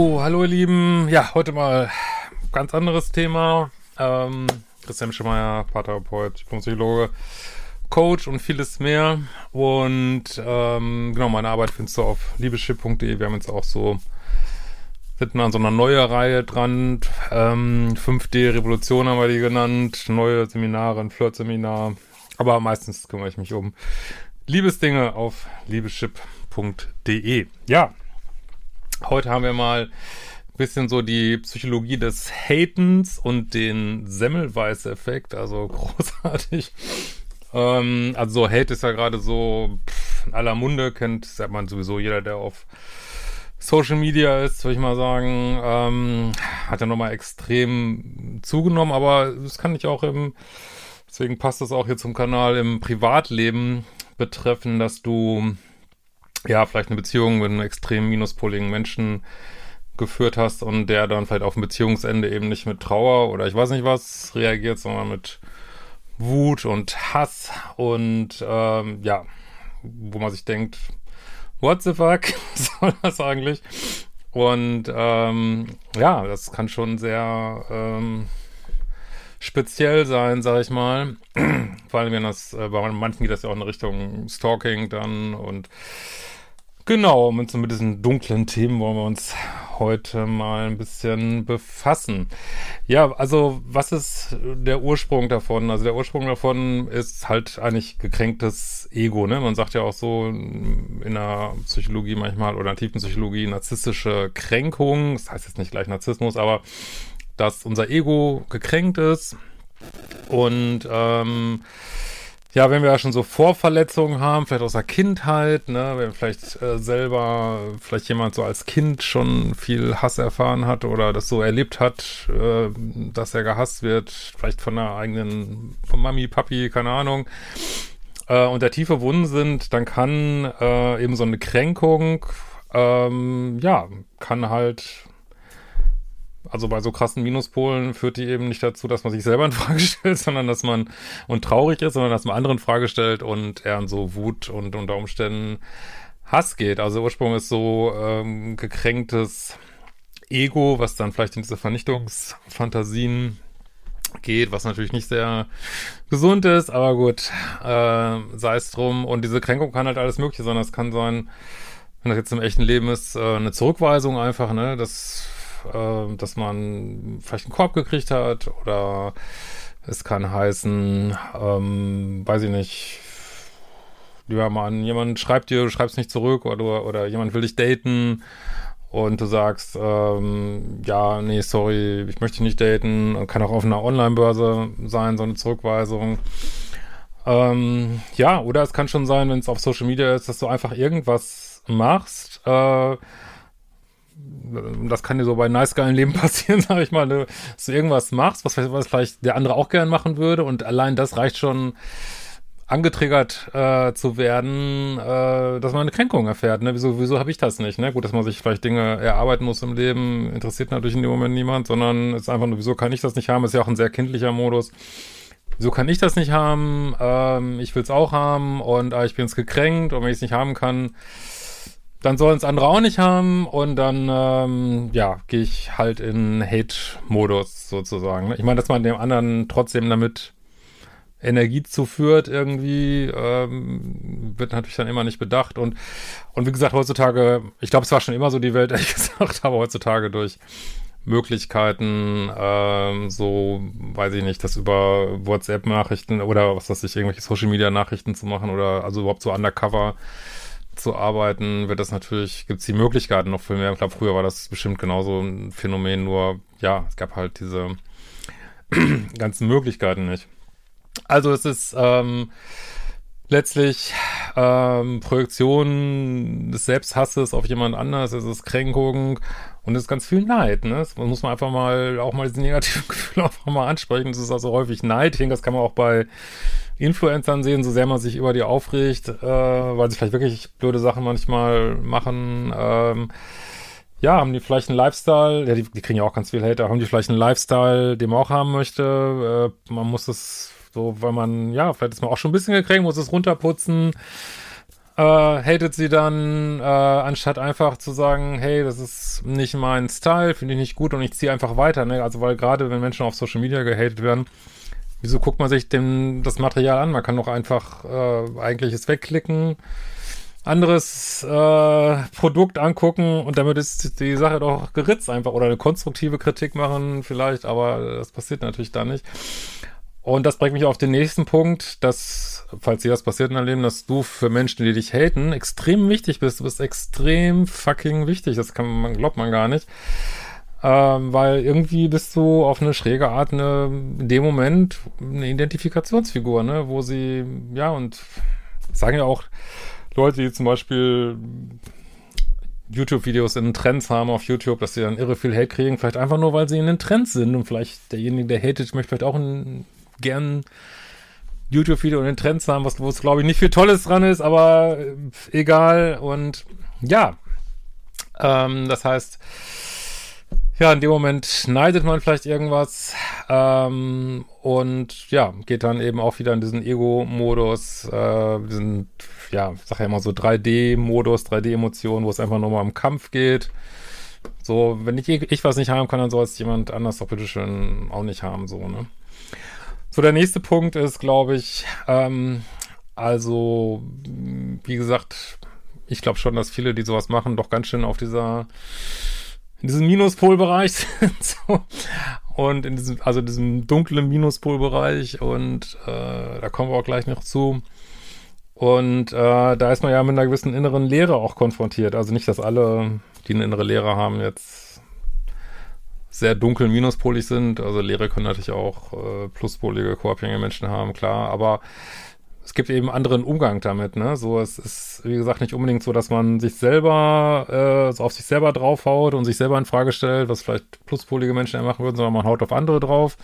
So, hallo ihr Lieben. Ja, heute mal ganz anderes Thema. Ähm, Christian Schemeier, Paartherapeut, Psychologe, Coach und vieles mehr. Und ähm, genau, meine Arbeit findest du auf liebeschip.de. Wir haben jetzt auch so, sind an so einer neuen Reihe dran. Ähm, 5D Revolution haben wir die genannt. Neue Seminare, ein Flirt-Seminar. Aber meistens kümmere ich mich um Liebesdinge auf liebeschip.de. Ja, Heute haben wir mal ein bisschen so die Psychologie des Hatens und den Semmelweis-Effekt, also großartig. Ähm, also so Hate ist ja gerade so pff, in aller Munde, kennt, sagt man sowieso jeder, der auf Social Media ist, würde ich mal sagen, ähm, hat ja nochmal extrem zugenommen, aber das kann ich auch im, deswegen passt das auch hier zum Kanal, im Privatleben betreffen, dass du ja, vielleicht eine Beziehung mit einem extrem minuspoligen Menschen geführt hast und der dann vielleicht auf ein Beziehungsende eben nicht mit Trauer oder ich weiß nicht was reagiert, sondern mit Wut und Hass und ähm, ja, wo man sich denkt, what the fuck soll das eigentlich? Und ähm, ja, das kann schon sehr ähm, speziell sein, sag ich mal. Vor allem, wenn das, äh, bei manchen geht das ja auch in Richtung Stalking dann und Genau, mit so mit diesen dunklen Themen wollen wir uns heute mal ein bisschen befassen. Ja, also was ist der Ursprung davon? Also der Ursprung davon ist halt eigentlich gekränktes Ego, ne? Man sagt ja auch so in der Psychologie manchmal oder in der tiefen Psychologie narzisstische Kränkung. Das heißt jetzt nicht gleich Narzissmus, aber dass unser Ego gekränkt ist. Und ähm, ja, wenn wir ja schon so Vorverletzungen haben, vielleicht aus der Kindheit, ne, wenn vielleicht äh, selber, vielleicht jemand so als Kind schon viel Hass erfahren hat oder das so erlebt hat, äh, dass er gehasst wird, vielleicht von der eigenen, von Mami, Papi, keine Ahnung, äh, und der tiefe Wunden sind, dann kann äh, eben so eine Kränkung, ähm, ja, kann halt also bei so krassen Minuspolen führt die eben nicht dazu, dass man sich selber in Frage stellt, sondern dass man und traurig ist, sondern dass man anderen in Frage stellt und er an so Wut und unter Umständen Hass geht. Also Ursprung ist so ähm, gekränktes Ego, was dann vielleicht in diese Vernichtungsfantasien geht, was natürlich nicht sehr gesund ist, aber gut, äh, sei es drum. Und diese Kränkung kann halt alles Mögliche sein. Das kann sein, wenn das jetzt im echten Leben ist, äh, eine Zurückweisung einfach, ne? Das äh, dass man vielleicht einen Korb gekriegt hat oder es kann heißen, ähm, weiß ich nicht, lieber Mann, jemand schreibt dir, du schreibst nicht zurück oder, oder jemand will dich daten und du sagst, ähm, ja, nee, sorry, ich möchte nicht daten, kann auch auf einer Online-Börse sein, so eine Zurückweisung. Ähm, ja, oder es kann schon sein, wenn es auf Social Media ist, dass du einfach irgendwas machst, äh, das kann dir so bei nice geilen Leben passieren, sag ich mal, ne, dass du irgendwas machst, was, was vielleicht der andere auch gern machen würde und allein das reicht schon angetriggert äh, zu werden, äh, dass man eine Kränkung erfährt. Ne? Wieso, wieso habe ich das nicht? Ne? Gut, dass man sich vielleicht Dinge erarbeiten muss im Leben, interessiert natürlich in dem Moment niemand, sondern es ist einfach nur, wieso kann ich das nicht haben? Ist ja auch ein sehr kindlicher Modus. Wieso kann ich das nicht haben? Ähm, ich will es auch haben und äh, ich bin jetzt gekränkt und wenn ich es nicht haben kann, dann sollen es andere auch nicht haben und dann, ähm, ja, gehe ich halt in Hate-Modus sozusagen. Ne? Ich meine, dass man dem anderen trotzdem damit Energie zuführt irgendwie, ähm, wird natürlich dann immer nicht bedacht und, und wie gesagt, heutzutage, ich glaube, es war schon immer so die Welt, ehrlich gesagt, aber heutzutage durch Möglichkeiten, ähm, so, weiß ich nicht, das über WhatsApp-Nachrichten oder was weiß ich, irgendwelche Social-Media-Nachrichten zu machen oder also überhaupt so undercover zu arbeiten, wird das natürlich, gibt es die Möglichkeiten noch viel mehr. Ich glaube, früher war das bestimmt genauso ein Phänomen, nur ja, es gab halt diese ganzen Möglichkeiten nicht. Also es ist ähm, letztlich ähm, Projektion des Selbsthasses auf jemand anders, es ist Kränkung und es ist ganz viel Neid. Ne? Das muss man einfach mal auch mal diese negativen Gefühle einfach mal ansprechen. Das ist also häufig Neid. Ich denke, das kann man auch bei Influencern sehen, so sehr man sich über die aufregt, äh, weil sie vielleicht wirklich blöde Sachen manchmal machen. Ähm, ja, haben die vielleicht einen Lifestyle, ja, die, die kriegen ja auch ganz viel Hater, haben die vielleicht einen Lifestyle, den man auch haben möchte. Äh, man muss es so, weil man, ja, vielleicht ist man auch schon ein bisschen gekränkt, muss es runterputzen. Äh, hatet sie dann, äh, anstatt einfach zu sagen, hey, das ist nicht mein Style, finde ich nicht gut und ich ziehe einfach weiter, ne? Also weil gerade wenn Menschen auf Social Media gehatet werden, wieso guckt man sich denn das Material an? Man kann doch einfach äh, eigentlich es wegklicken, anderes äh, Produkt angucken und damit ist die Sache doch geritzt einfach oder eine konstruktive Kritik machen vielleicht, aber das passiert natürlich da nicht. Und das bringt mich auf den nächsten Punkt, dass, falls dir das passiert in deinem Leben, dass du für Menschen, die dich haten, extrem wichtig bist. Du bist extrem fucking wichtig. Das kann man, glaubt man gar nicht. Ähm, weil irgendwie bist du auf eine schräge Art eine, in dem Moment eine Identifikationsfigur, ne, wo sie, ja, und sagen ja auch Leute, die zum Beispiel YouTube-Videos in Trends haben auf YouTube, dass sie dann irre viel Hate kriegen, vielleicht einfach nur, weil sie in den Trends sind und vielleicht derjenige, der hatet, möchte vielleicht auch ein gern YouTube-Video und den Trends haben, was, wo es, glaube ich, nicht viel Tolles dran ist, aber äh, egal. Und ja, ähm, das heißt, ja, in dem Moment neidet man vielleicht irgendwas ähm, und ja, geht dann eben auch wieder in diesen Ego-Modus, äh, diesen, ja, ich sag ja immer so 3D-Modus, 3D-Emotionen, wo es einfach nur mal um Kampf geht. So, wenn ich, ich was nicht haben kann, dann soll es jemand anders doch bitteschön auch nicht haben, so, ne? Der nächste Punkt ist, glaube ich, ähm, also, wie gesagt, ich glaube schon, dass viele, die sowas machen, doch ganz schön auf dieser, in diesem Minuspolbereich sind. so. Und in diesem, also diesem dunklen Minuspolbereich und äh, da kommen wir auch gleich noch zu. Und äh, da ist man ja mit einer gewissen inneren Leere auch konfrontiert. Also nicht, dass alle, die eine innere Leere haben, jetzt sehr dunkel minuspolig sind. Also Leere können natürlich auch äh, pluspolige, koabhängige Menschen haben, klar, aber es gibt eben anderen Umgang damit, ne? So, es ist, wie gesagt, nicht unbedingt so, dass man sich selber, äh, so auf sich selber draufhaut und sich selber in Frage stellt, was vielleicht pluspolige Menschen ja machen würden, sondern man haut auf andere drauf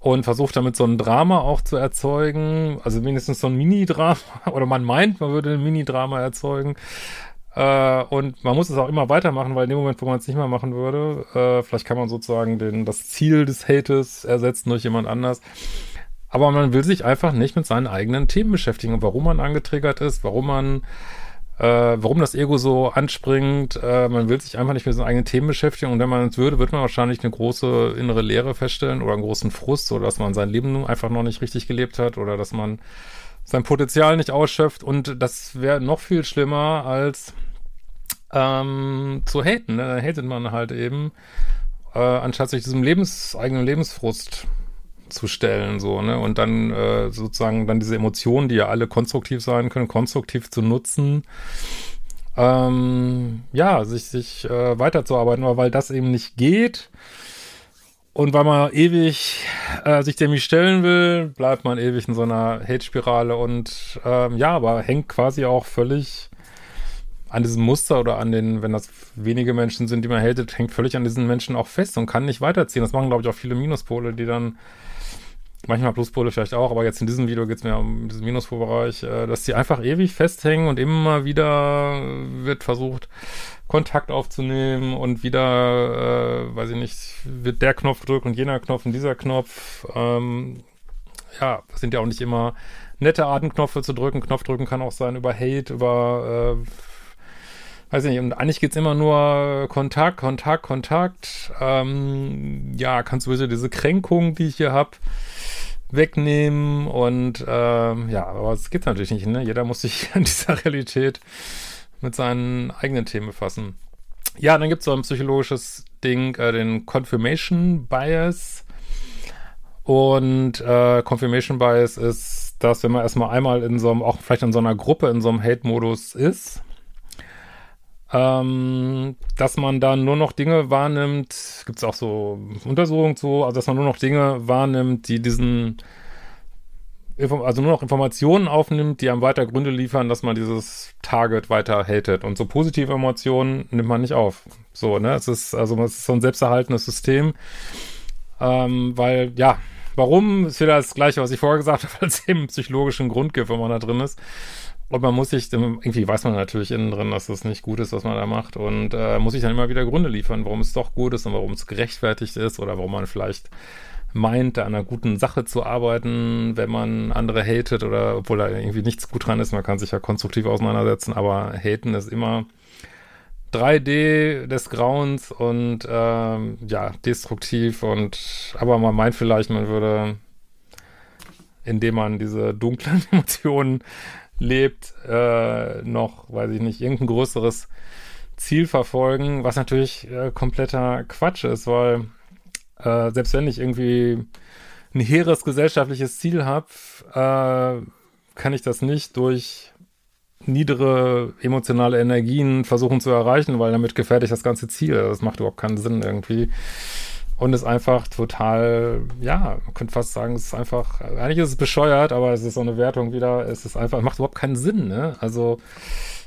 und versucht damit so ein Drama auch zu erzeugen, also mindestens so ein Mini-Drama, oder man meint, man würde ein Mini-Drama erzeugen, äh, und man muss es auch immer weitermachen, weil in dem Moment, wo man es nicht mehr machen würde, äh, vielleicht kann man sozusagen den, das Ziel des Hates ersetzen durch jemand anders. Aber man will sich einfach nicht mit seinen eigenen Themen beschäftigen warum man angetriggert ist, warum man, äh, warum das Ego so anspringt. Äh, man will sich einfach nicht mit seinen eigenen Themen beschäftigen. Und wenn man es würde, wird man wahrscheinlich eine große innere Leere feststellen oder einen großen Frust oder dass man sein Leben einfach noch nicht richtig gelebt hat oder dass man sein Potenzial nicht ausschöpft. Und das wäre noch viel schlimmer als ähm, zu haten. Ne? Da hatet man halt eben, äh, anstatt sich diesem Lebens, eigenen Lebensfrust zu stellen, so, ne? Und dann äh, sozusagen dann diese Emotionen, die ja alle konstruktiv sein können, konstruktiv zu nutzen, ähm, ja, sich, sich äh, weiterzuarbeiten, aber weil das eben nicht geht und weil man ewig äh, sich dem nicht stellen will, bleibt man ewig in so einer Hate-Spirale und ähm, ja, aber hängt quasi auch völlig an diesem Muster oder an den, wenn das wenige Menschen sind, die man hatet, hängt völlig an diesen Menschen auch fest und kann nicht weiterziehen. Das machen, glaube ich, auch viele Minuspole, die dann, manchmal Pluspole vielleicht auch, aber jetzt in diesem Video geht es mir um diesen Minuspolbereich, äh, dass die einfach ewig festhängen und immer wieder wird versucht, Kontakt aufzunehmen und wieder, äh, weiß ich nicht, wird der Knopf gedrückt und jener Knopf und dieser Knopf. Ähm, ja, das sind ja auch nicht immer nette Artenknöpfe zu drücken. Knopf drücken kann auch sein über Hate, über äh, weiß ich nicht, und eigentlich geht's immer nur Kontakt, Kontakt, Kontakt. Ähm, ja, kannst du bitte diese Kränkung, die ich hier habe, wegnehmen und ähm, ja, aber es geht natürlich nicht, ne? Jeder muss sich an dieser Realität mit seinen eigenen Themen befassen. Ja, dann gibt's so ein psychologisches Ding, äh, den Confirmation Bias. Und äh, Confirmation Bias ist, dass wenn man erstmal einmal in so einem, auch vielleicht in so einer Gruppe, in so einem Hate-Modus ist, ähm, dass man dann nur noch Dinge wahrnimmt, gibt es auch so Untersuchungen zu, also dass man nur noch Dinge wahrnimmt, die diesen, also nur noch Informationen aufnimmt, die einem weiter Gründe liefern, dass man dieses Target weiter hatet. Und so positive Emotionen nimmt man nicht auf. So, ne? Es ist, also es ist so ein selbsterhaltenes System. Ähm, weil, ja, warum ist wieder das Gleiche, was ich vorher gesagt habe, weil es eben psychologischen Grund gibt, wenn man da drin ist. Und man muss sich, irgendwie weiß man natürlich innen drin, dass das nicht gut ist, was man da macht. Und äh, muss sich dann immer wieder Gründe liefern, warum es doch gut ist und warum es gerechtfertigt ist oder warum man vielleicht meint, an einer guten Sache zu arbeiten, wenn man andere hatet oder obwohl da irgendwie nichts gut dran ist, man kann sich ja konstruktiv auseinandersetzen, aber haten ist immer 3D des Grauens und ähm, ja, destruktiv und aber man meint vielleicht, man würde, indem man diese dunklen Emotionen lebt, äh, noch, weiß ich nicht, irgendein größeres Ziel verfolgen, was natürlich äh, kompletter Quatsch ist, weil äh, selbst wenn ich irgendwie ein hehres gesellschaftliches Ziel habe, äh, kann ich das nicht durch niedere emotionale Energien versuchen zu erreichen, weil damit gefährde ich das ganze Ziel. Das macht überhaupt keinen Sinn irgendwie. Und ist einfach total, ja, man könnte fast sagen, es ist einfach, eigentlich ist es bescheuert, aber es ist so eine Wertung wieder, es ist einfach, macht überhaupt keinen Sinn, ne? Also,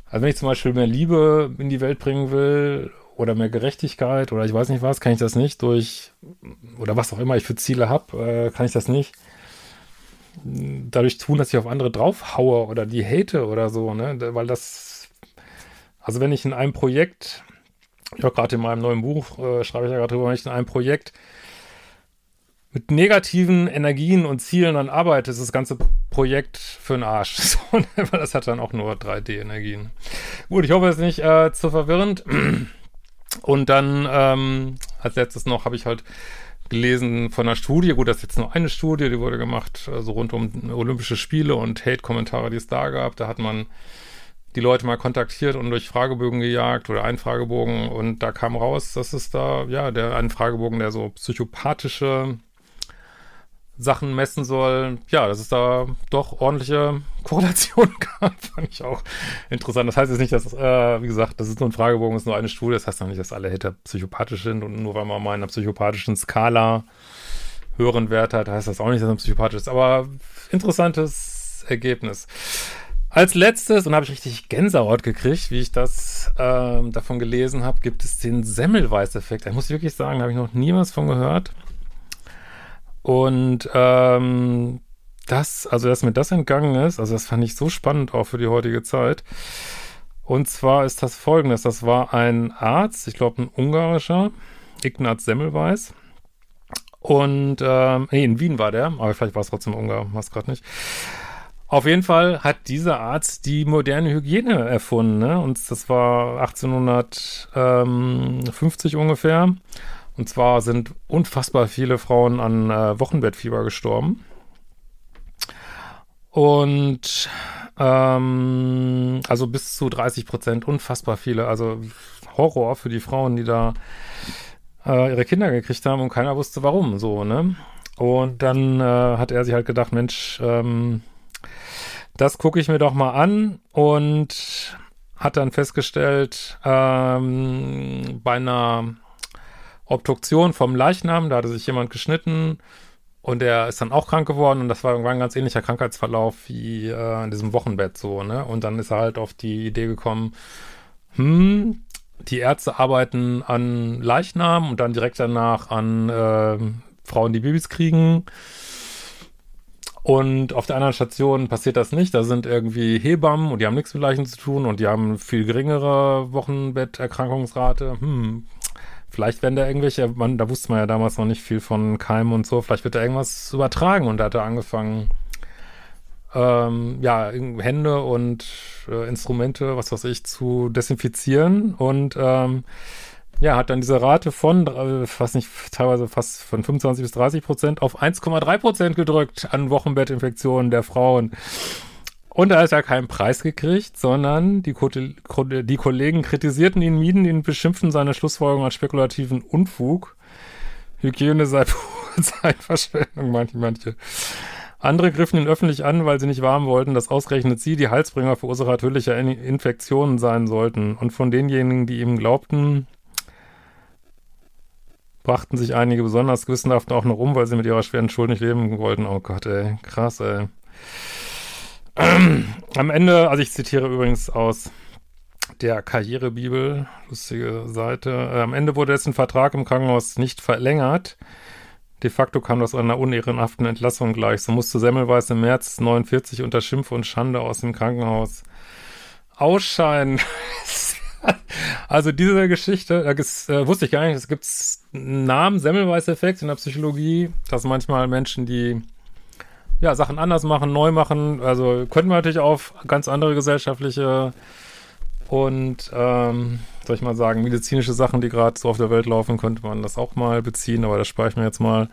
also wenn ich zum Beispiel mehr Liebe in die Welt bringen will oder mehr Gerechtigkeit oder ich weiß nicht was, kann ich das nicht durch, oder was auch immer ich für Ziele habe, äh, kann ich das nicht dadurch tun, dass ich auf andere draufhaue oder die hate oder so, ne? Weil das, also wenn ich in einem Projekt, ja, gerade in meinem neuen Buch äh, schreibe ich ja gerade drüber, wenn ich in einem Projekt mit negativen Energien und Zielen dann arbeite, ist das ganze Projekt für den Arsch. So? Weil das hat dann auch nur 3D-Energien. Gut, ich hoffe, es ist nicht äh, zu verwirrend. Und dann ähm, als letztes noch habe ich halt gelesen von einer Studie, gut, das ist jetzt nur eine Studie, die wurde gemacht, also rund um Olympische Spiele und Hate-Kommentare, die es da gab. Da hat man die Leute mal kontaktiert und durch Fragebögen gejagt oder einen Fragebogen und da kam raus, dass es da, ja, der einen Fragebogen, der so psychopathische Sachen messen soll, ja, dass es da doch ordentliche Korrelationen gab, fand ich auch interessant. Das heißt jetzt nicht, dass, äh, wie gesagt, das ist nur ein Fragebogen, ist nur eine Studie, das heißt noch nicht, dass alle Hater psychopathisch sind und nur weil man mal in einer psychopathischen Skala höheren Wert hat, heißt das auch nicht, dass man psychopathisch ist, aber interessantes Ergebnis. Als letztes, und habe ich richtig Gänsehaut gekriegt, wie ich das ähm, davon gelesen habe, gibt es den Semmelweis-Effekt. Ich muss wirklich sagen, da habe ich noch nie was von gehört. Und ähm, das, also dass mir das entgangen ist, also das fand ich so spannend auch für die heutige Zeit. Und zwar ist das folgendes: Das war ein Arzt, ich glaube ein ungarischer, Ignaz Semmelweis. Und ähm, nee, in Wien war der, aber vielleicht war es trotzdem Ungar, weiß gerade nicht. Auf jeden Fall hat dieser Arzt die moderne Hygiene erfunden, ne? Und das war 1850 ungefähr. Und zwar sind unfassbar viele Frauen an äh, Wochenbettfieber gestorben. Und ähm, also bis zu 30 Prozent, unfassbar viele. Also Horror für die Frauen, die da äh, ihre Kinder gekriegt haben und keiner wusste warum. So, ne? Und dann äh, hat er sich halt gedacht, Mensch, ähm, das gucke ich mir doch mal an und hat dann festgestellt, ähm, bei einer Obduktion vom Leichnam, da hatte sich jemand geschnitten und der ist dann auch krank geworden und das war irgendwann ein ganz ähnlicher Krankheitsverlauf wie äh, in diesem Wochenbett so, ne? Und dann ist er halt auf die Idee gekommen, hm, die Ärzte arbeiten an Leichnam und dann direkt danach an äh, Frauen, die Babys kriegen. Und auf der anderen Station passiert das nicht. Da sind irgendwie Hebammen und die haben nichts mit Leichen zu tun und die haben viel geringere Wochenbetterkrankungsrate. Hm, Vielleicht werden da irgendwelche, man, da wusste man ja damals noch nicht viel von Keimen und so, vielleicht wird da irgendwas übertragen und da hat er angefangen, ähm, ja, Hände und äh, Instrumente, was weiß ich, zu desinfizieren und ähm, ja, hat dann diese Rate von, äh, fast nicht, teilweise fast von 25 bis 30 Prozent auf 1,3 Prozent gedrückt an Wochenbettinfektionen der Frauen. Und da hat er keinen Preis gekriegt, sondern die, die Kollegen kritisierten ihn, mieden ihn, beschimpften seine Schlussfolgerung als spekulativen Unfug. Hygiene sei Zeitverschwendung, manche, manche. Andere griffen ihn öffentlich an, weil sie nicht warm wollten, dass ausgerechnet sie die Halsbringer Verursacher tödlicher Infektionen sein sollten. Und von denjenigen, die ihm glaubten, brachten sich einige besonders gewissenhaft auch noch um, weil sie mit ihrer schweren Schuld nicht leben wollten. Oh Gott, ey, krass, ey. Am Ende, also ich zitiere übrigens aus der Karrierebibel, lustige Seite. Äh, am Ende wurde dessen Vertrag im Krankenhaus nicht verlängert. De facto kam das einer unehrenhaften Entlassung gleich. So musste Semmelweis im März 49 unter Schimpf und Schande aus dem Krankenhaus ausscheiden. also diese Geschichte, da äh, wusste ich gar nicht, es gibt einen Namen, Semmelweis-Effekt in der Psychologie, dass manchmal Menschen, die ja, Sachen anders machen, neu machen, also könnten wir natürlich auf ganz andere gesellschaftliche und, ähm, soll ich mal sagen, medizinische Sachen, die gerade so auf der Welt laufen, könnte man das auch mal beziehen, aber das spare ich mir jetzt mal.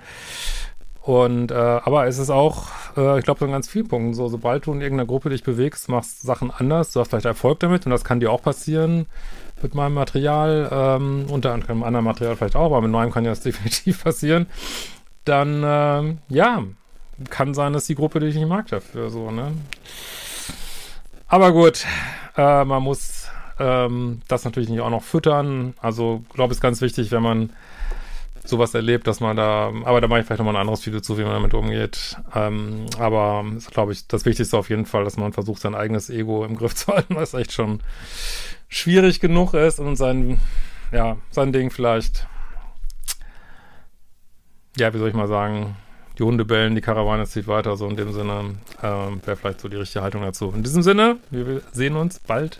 Und, äh, aber es ist auch, äh, ich glaube, in ganz vielen Punkten so, sobald du in irgendeiner Gruppe dich bewegst, machst Sachen anders, du hast vielleicht Erfolg damit und das kann dir auch passieren mit meinem Material, ähm, unter anderem anderen Material vielleicht auch, aber mit neuem kann ja das definitiv passieren. Dann, äh, ja, kann sein, dass die Gruppe dich nicht mag dafür, so, ne? Aber gut, äh, man muss ähm, das natürlich nicht auch noch füttern. Also, glaube ich, ist ganz wichtig, wenn man sowas erlebt, dass man da, aber da mache ich vielleicht nochmal ein anderes Video zu, wie man damit umgeht. Ähm, aber ist, glaube ich, das Wichtigste auf jeden Fall, dass man versucht, sein eigenes Ego im Griff zu halten, was echt schon schwierig genug ist und sein, ja, sein Ding vielleicht, ja, wie soll ich mal sagen, die Hunde bellen, die Karawane zieht weiter, so in dem Sinne, ähm, wäre vielleicht so die richtige Haltung dazu. In diesem Sinne, wir sehen uns bald